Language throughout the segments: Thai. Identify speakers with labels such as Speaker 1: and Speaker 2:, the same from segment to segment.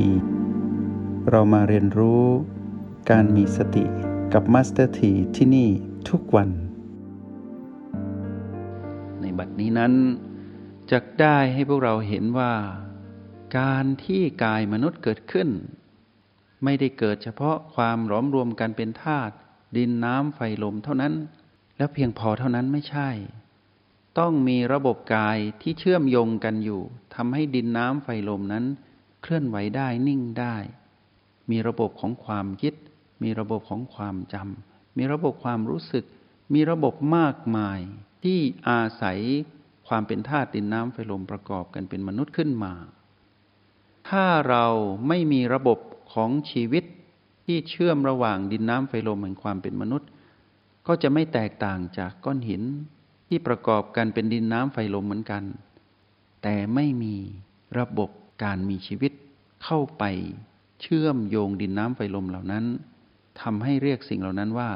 Speaker 1: ที เรามาเรียนรู้การมีสติกับมาสเตอร์ทีที่นี่ทุกวัน ในบัดนี้นั้นจะได้ให้พวกเราเห็นว่า การที่กายมนุษย์เกิดขึ้น ไม่ได้เกิดเฉพาะความหลอมรวมกันเป็นธาตุดินน้ำไฟลมเท่านั้น แล้วเพียงพอเท่านั้นไม่ใช่ ต้องมีระบบกายที่เชื่อมโยงกันอยู่ทำให้ดินน้ำไฟลมนั้น เคลื่อนไหวได้นิ่งได้ มีระบบของความคิด มีระบบของความจำมีระบบความรู้สึก มีระบบมากมาย ที่อาศัยความเป็นธาตุดินน้ำไฟลมประกอบกันเป็นมนุษย์ขึ้นมา ถ้าเราไม่มีระบบของชีวิตที่เชื่อมระหว่างดินน้ำไฟลมแห่งความเป็นมนุษย์ ก็จะไม่แตกต่างจากก้อนหินที่ประกอบกันเป็นดินน้ำไฟลมเหมือนกัน แต่ไม่มีระบบ การมีชีวิตเข้าไปเชื่อมโยงดินน้ำไฟลมเหล่านั้นทำให้เรียกสิ่งเหล่านั้นว่า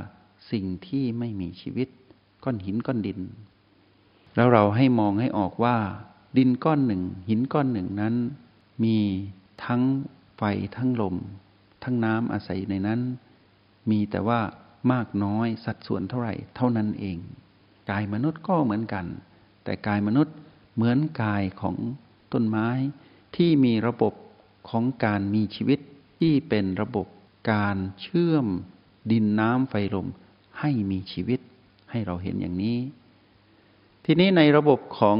Speaker 1: สิ่งที่ไม่มีชีวิต ก้อนหินก้อนดิน แล้วเราให้มองให้ออกว่า ดินก้อนหนึ่ง หินก้อนหนึ่งนั้น มีทั้งไฟทั้งลม ทั้งน้ำอาศัยในนั้น มีแต่ว่ามากน้อยสัดส่วนเท่าไหร่เท่านั้นเอง กายมนุษย์ก็เหมือนกัน แต่กายมนุษย์เหมือนกายของต้นไม้ ที่มีระบบของการมีชีวิตที่เป็นระบบการเชื่อมดินน้ำไฟลมให้มีชีวิตให้เราเห็นอย่างนี้ ทีนี้ในระบบของ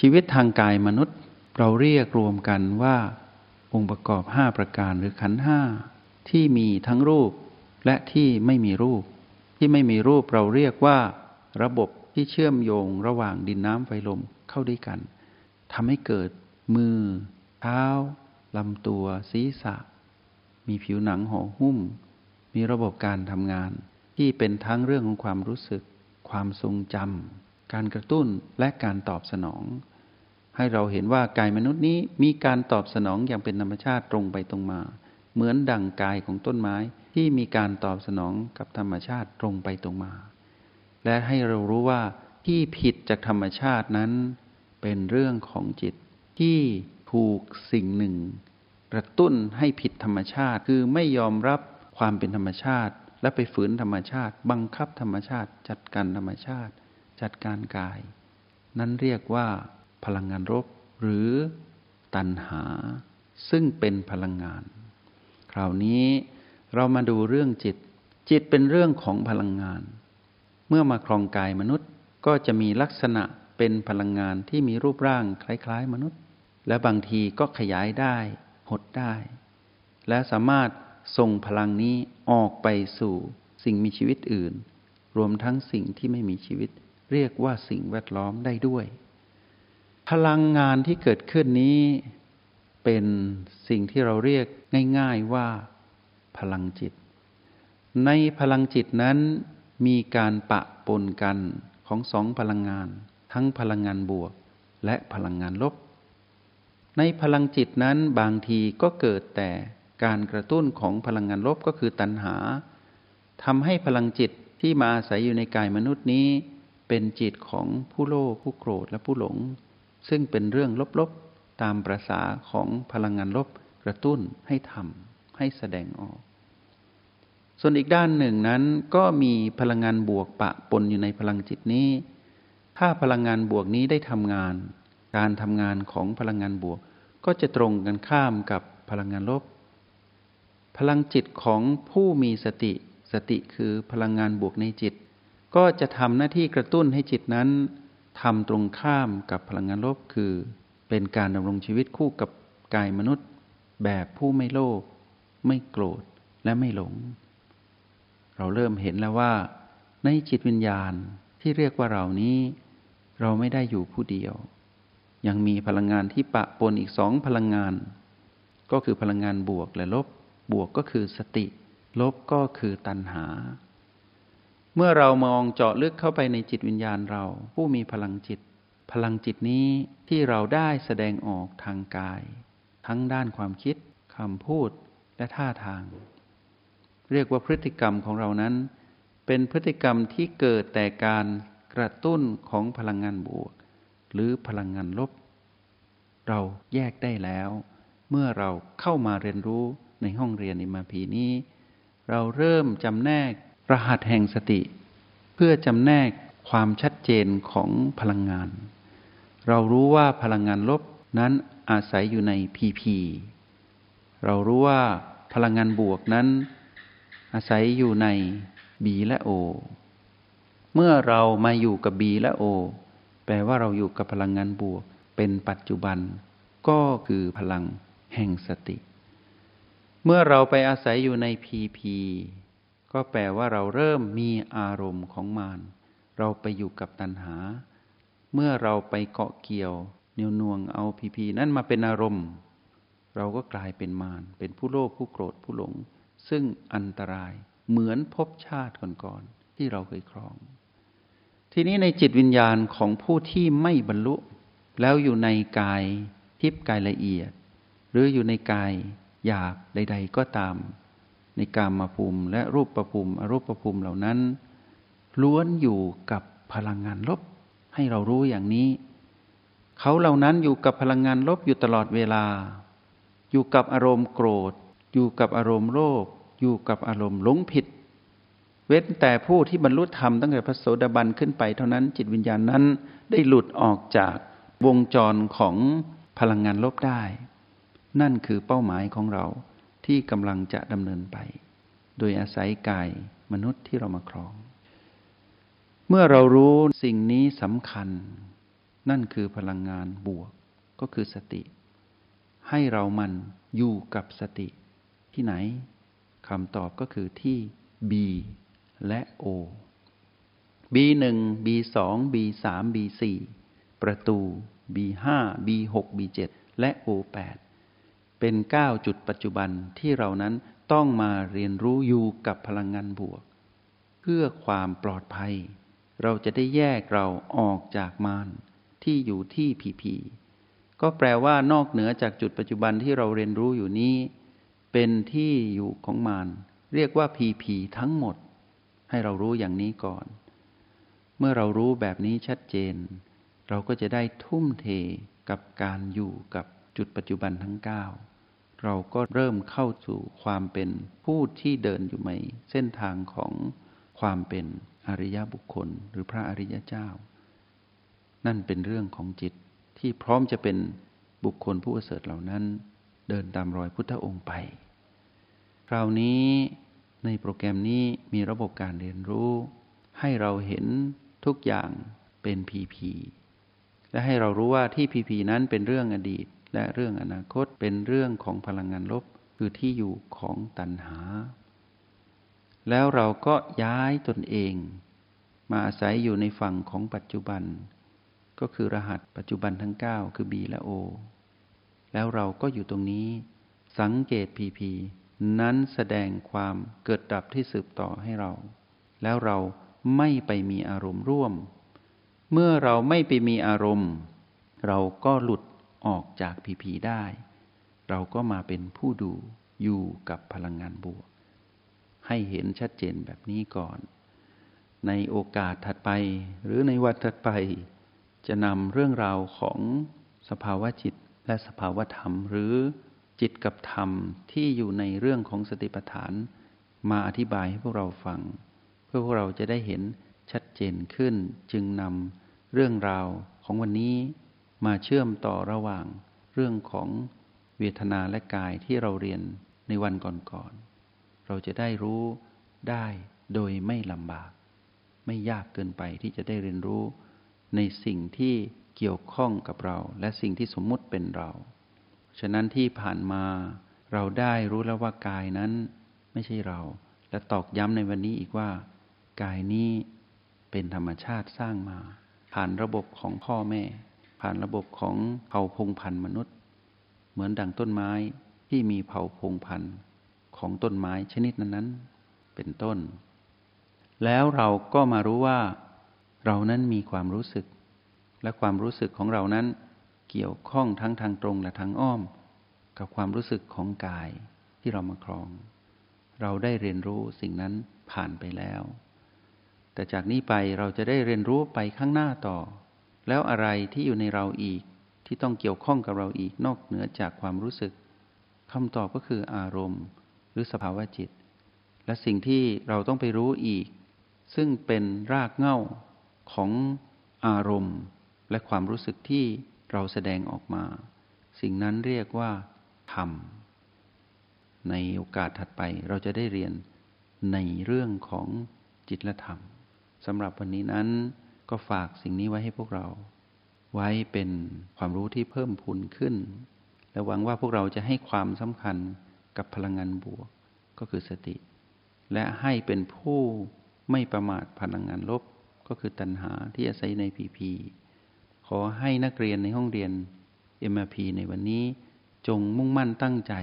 Speaker 1: ชีวิตทางกายมนุษย์ เราเรียกรวมกันว่า องค์ประกอบห้าประการหรือขันห้าที่มีทั้งรูปและที่ไม่มีรูป ที่ไม่มีรูปเราเรียกว่า ระบบที่เชื่อมโยงระหว่างดินน้ำไฟลมเข้าด้วยกันทำให้เกิด มือ เท้าลำตัว ศีรษะ มีผิวหนังห่อหุ้ม มีระบบการทำงาน ที่เป็นทั้งเรื่องของความรู้สึก ความทรงจำการกระตุ้นและการตอบสนอง ให้เราเห็นว่ากายมนุษย์นี้มีการตอบสนองอย่างเป็นธรรมชาติตรงไปตรงมา เหมือนดั่งกายของต้นไม้ที่มีการตอบสนองกับธรรมชาติตรงไปตรงมา และให้เรารู้ว่าที่ผิดจากธรรมชาตินั้นเป็นเรื่องของจิต ที่ถูกสิ่งหนึ่ง กระตุ้นให้ผิดธรรมชาติ คือไม่ยอมรับความเป็นธรรมชาติ และไปฝืนธรรมชาติ บังคับธรรมชาติ จัดการธรรมชาติ จัดการกาย นั้นเรียกว่า พลังงานรบหรือตัณหา ซึ่งเป็นพลังงาน คราวนี้เรามาดูเรื่องจิต จิตเป็นเรื่องของพลังงาน เมื่อมาครองกายมนุษย์ก็จะมีลักษณะเป็นพลังงานที่มีรูปร่างคล้าย ๆ มนุษย์ และบางทีก็ขยายได้ หดได้ และสามารถส่งพลังนี้ออกไปสู่สิ่งมีชีวิตอื่น รวมทั้งสิ่งที่ไม่มีชีวิต เรียกว่าสิ่งแวดล้อมได้ด้วย พลังงานที่เกิดขึ้นนี้เป็นสิ่งที่เราเรียกง่าย ๆว่า พลังจิต ในพลังจิตนั้นมีการปะปนกันของสองพลังงาน ทั้งพลังงานบวก และพลังงานลบ ในพลังจิตนั้นบางทีก็เกิดแต่การกระตุ้นของพลังงานลบก็คือตัณหาทำให้พลังจิตที่มาอาศัยอยู่ในกายมนุษย์นี้ เป็นจิตของผู้โลภผู้โกรธและผู้หลง ซึ่งเป็นเรื่องลบๆ ตามประษาของพลังงานลบกระตุ้นให้ทำให้แสดงออก ส่วนอีกด้านหนึ่งนั้นก็มีพลังงานบวกปะปนอยู่ในพลังจิตนี้ ถ้าพลังงานบวกนี้ได้ทำงาน การทำงานของพลังงานบวก ก็จะตรงกันข้ามกับพลังงานลบ พลังจิตของผู้มีสติ สติคือพลังงานบวกในจิต ก็จะทำหน้าที่กระตุ้นให้จิตนั้นทำตรงข้ามกับพลังงานลบคือ เป็นการดำรงชีวิตคู่กับกายมนุษย์ แบบผู้ไม่โลภไม่โกรธและไม่หลง เราเริ่มเห็นแล้วว่า ในจิตวิญญาณที่เรียกว่าเรานี้ เราไม่ได้อยู่ผู้เดียว ยังมีพลังงานที่ปะปนอีกสองพลังงาน ก็คือพลังงานบวกและลบ บวกก็คือสติ ลบก็คือตัณหา เมื่อเรามองเจาะลึกเข้าไปในจิตวิญญาณเรา ผู้มีพลังจิต พลังจิตนี้ที่เราได้แสดงออกทางกาย ทั้งด้านความคิดคำพูดและท่าทาง เรียกว่าพฤติกรรมของเรานั้น เป็นพฤติกรรมที่เกิดแต่การกระตุ้นของพลังงานบวก หรือพลังงานลบ เราแยกได้แล้ว เมื่อเราเข้ามาเรียนรู้ในห้องเรียนอิมาพีนี้ เราเริ่มจำแนกรหัสแห่งสติ เพื่อจำแนกความชัดเจนของพลังงาน เรารู้ว่าพลังงานลบนั้นอาศัยอยู่ในพีพีเรารู้ว่าพลังงานบวกนั้น อาศัยอยู่ใน B และ O เมื่อเรามาอยู่กับ B และ O แปลว่าเราอยู่กับพลังงานบวก เป็นปัจจุบัน ก็คือพลังแห่งสติ เมื่อเราไปอาศัยอยู่ใน PP ก็แปลว่าเราเริ่มมีอารมณ์ของมารเราไปอยู่กับตัณหา เมื่อเราไปเกาะเกี่ยวเนียวนวงเอาพีพีนั่นมาเป็นอารมณ์ เราก็กลายเป็นมาร เป็นผู้โลภผู้โกรธผู้หลง ซึ่งอันตรายเหมือนภพชาติก่อนๆที่เราเคยครอง ทีนี้ในจิตวิญญาณของผู้ที่ไม่บรรลุ แล้วอยู่ในกายทิพย์กายละเอียด หรืออยู่ในกายหยาบใด ๆ ก็ตาม ในกามมาภูมิและรูปประภูมิอรูปประภูมิเหล่านั้น ล้วนอยู่กับพลังงานลบ ให้เรารู้อย่างนี้ เขาเหล่านั้นอยู่กับพลังงานลบอยู่ตลอดเวลา อยู่กับอารมณ์โกรธ อยู่กับอารมณ์โลภอยู่กับอารมณ์หลงผิด เว้นแต่ผู้ที่บรรลุธรรมตั้งแต่พระโสดาบันขึ้นไปเท่านั้นจิตวิญญาณนั้นได้หลุดออกจากวงจรของพลังงานลบได้ นั่นคือเป้าหมายของเราที่กำลังจะดำเนินไป โดยอาศัยกายมนุษย์ที่เรามาครอง เมื่อเรารู้สิ่งนี้สำคัญ นั่นคือพลังงานบวกก็คือสติ ให้เรามันอยู่กับสติที่ไหนคำตอบก็คือที่ B และ O B1 B2 B3 B4 ประตู B5 B6 B7 และ O8 เป็น 9 จุดปัจจุบันที่เรานั้นต้องมาเรียนรู้อยู่กับพลังงานบวก เพื่อความปลอดภัย เราจะได้แยกเราออกจากมารที่อยู่ที่พีพีก็แปลว่านอกเหนือจากจุดปัจจุบันที่เราเรียนรู้อยู่นี้ เป็นที่อยู่ของมารเรียกว่าพีพีทั้งหมด ให้เรารู้อย่างนี้ก่อน เมื่อเรารู้แบบนี้ชัดเจน เราก็จะได้ทุ่มเทกับการอยู่กับจุดปัจจุบันทั้ง 9 เราก็เริ่มเข้าสู่ความเป็นผู้ที่เดินอยู่ในเส้นทางของความเป็นอริยบุคคลหรือพระอริยเจ้า นั่นเป็นเรื่องของจิตที่พร้อมจะเป็นบุคคลผู้ประเสริฐเหล่านั้น เดินตามรอยพุทธองค์ไป คราวนี้ ในโปรแกรมนี้มีระบบการเรียนรู้ ให้เราเห็นทุกอย่างเป็นพีพีและให้เรารู้ว่าที่พีพีนั้นเป็นเรื่องอดีต และเรื่องอนาคตเป็นเรื่องของพลังงานลบ คือที่อยู่ของตัณหา แล้วเราก็ย้ายตนเอง มาอาศัยอยู่ในฝั่งของปัจจุบัน ก็คือรหัสปัจจุบันทั้ง 9 คือ B และ O แล้วเราก็อยู่ตรงนี้สังเกตพีพี นั้นแสดงความเกิดดับที่สืบต่อให้เรา แล้วเราไม่ไปมีอารมณ์ร่วม เมื่อเราไม่ไปมีอารมณ์ เราก็หลุดออกจากพีพีได้ เราก็มาเป็นผู้ดูอยู่กับพลังงานบวก ให้เห็นชัดเจนแบบนี้ก่อน ในโอกาสถัดไปหรือในวันถัดไป จะนำเรื่องราวของสภาวะจิตและสภาวะธรรมหรือ จิตกับธรรมที่อยู่ในเรื่องของสติปัฏฐาน มาอธิบายให้พวกเราฟัง เพื่อพวกเราจะได้เห็นชัดเจนขึ้นจึงนำเรื่องราวของวันนี้มาเชื่อมต่อระหว่างเรื่องของเวทนาและกายที่เราเรียนในวันก่อนๆเราจะได้รู้ได้โดยไม่ลำบาก ไม่ยากเกินไปที่จะได้เรียนรู้ในสิ่งที่เกี่ยวข้องกับเรา และสิ่งที่สมมุติเป็นเรา ฉะนั้นที่ผ่านมาเราได้รู้แล้วว่ากายนั้นไม่ใช่เรา และตอกย้ำในวันนี้อีกว่า กายนี้เป็นธรรมชาติสร้างมา ผ่านระบบของพ่อแม่ ผ่านระบบของเผ่าพงพันธุ์มนุษย์ เหมือนดังต้นไม้ที่มีเผ่าพงพันธุ์ของต้นไม้ชนิดนั้นๆ เป็นต้น แล้วเราก็มารู้ว่า เรานั้นมีความรู้สึก และความรู้สึกของเรานั้น เกี่ยวข้องทั้งทางตรงและทางอ้อม กับความรู้สึกของกายที่เรามาครอง เราได้เรียนรู้สิ่งนั้นผ่านไปแล้ว แต่จากนี้ไปเราจะได้เรียนรู้ไปข้างหน้าต่อ แล้วอะไรที่อยู่ในเราอีกที่ต้องเกี่ยวข้องกับเราอีกนอกเหนือจากความรู้สึกคำตอบก็คืออารมณ์ หรือสภาวะจิต และสิ่งที่เราต้องไปรู้อีก ซึ่งเป็นรากเหง้าของอารมณ์ และความรู้สึกที่ เราแสดงออกมา สิ่งนั้นเรียกว่าธรรม ในโอกาสถัดไปเราจะได้เรียนในเรื่องของจิตและธรรมสำหรับวันนี้นั้นก็ฝากสิ่งนี้ไว้ให้พวกเรา ไว้เป็นความรู้ที่เพิ่มพูนขึ้น และหวังว่าพวกเราจะให้ความสำคัญกับพลังงานบวกก็คือสติ และให้เป็นผู้ไม่ประมาทพลังงานลบก็คือตัณหาที่อาศัยในพีพี ขอให้นักเรียนในห้องเรียน MRP ในวันนี้จงมุ่งมั่นตั้งใจ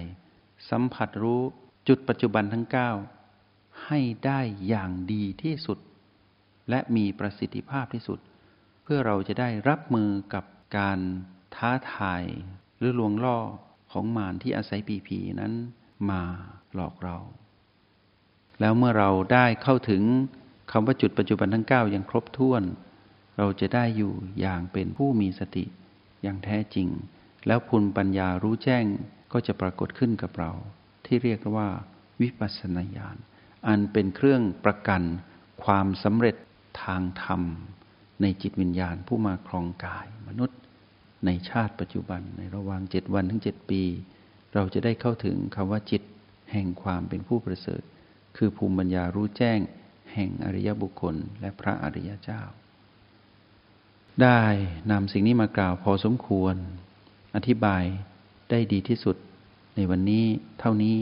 Speaker 1: สัมผัสรู้จุดปัจจุบันทั้ง 9 ให้ได้อย่างดีที่สุด และมีประสิทธิภาพที่สุด เพื่อเราจะได้รับมือกับการท้าทายหรือลวงล่อของมารที่อาศัยปีพีนั้นมาหลอกเรา แล้วเมื่อเราได้เข้าถึงคำว่าจุดปัจจุบันทั้ง 9 อย่างครบถ้วน เราจะได้อยู่อย่างเป็นผู้มีสติอย่างแท้จริง แล้วพุนปัญญารู้แจ้งก็จะปรากฏขึ้นกับเรา ที่เรียกว่าวิปัสสนาญาณอันเป็นเครื่องประกันความสำเร็จทางธรรม ในจิตวิญญาณผู้มาครองกายมนุษย์ ในชาติปัจจุบันในระหว่างเจ็ดวันถึงเจ็ดปี เราจะได้เข้าถึงคำว่าจิตแห่งความเป็นผู้ประเสริฐ คือภูมิปัญญารู้แจ้ง แห่งอริยบุคคลและพระอริยเจ้า ได้นำสิ่งนี้มากล่าวพอสมควร อธิบายได้ดีที่สุดในวันนี้เท่านี้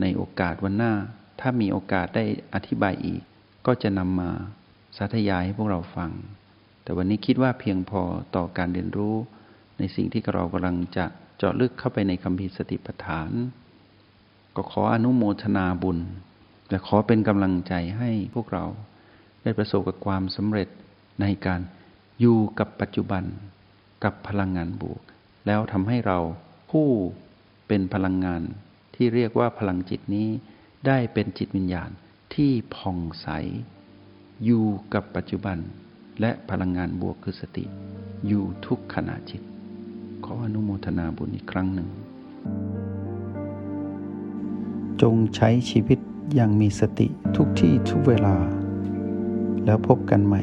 Speaker 1: ในโอกาสวันหน้า ถ้ามีโอกาสได้อธิบายอีก ก็จะนำมาสาธยายให้พวกเราฟัง แต่วันนี้คิดว่าเพียงพอต่อการเรียนรู้ ในสิ่งที่เรากำลังจะเจาะลึกเข้าไปในคำพีสติปัฏฐาน ก็ขออนุโมทนาบุญ และขอเป็นกำลังใจให้พวกเราได้ประสบกับความสำเร็จในการ อยู่กับปัจจุบันกับพลังงานบวก แล้วทำให้เราผู้เป็นพลังงานที่เรียกว่าพลังจิตนี้ ได้เป็นจิตวิญญาณที่ผ่องใส อยู่กับปัจจุบัน และพลังงานบวกคือสติ อยู่ทุกขณะจิต ขออนุโมทนาบุญอีกครั้งหนึ่ง จงใช้ชีวิตอย่างมีสติทุกที่ทุกเวลา แล้วพบกันใหม่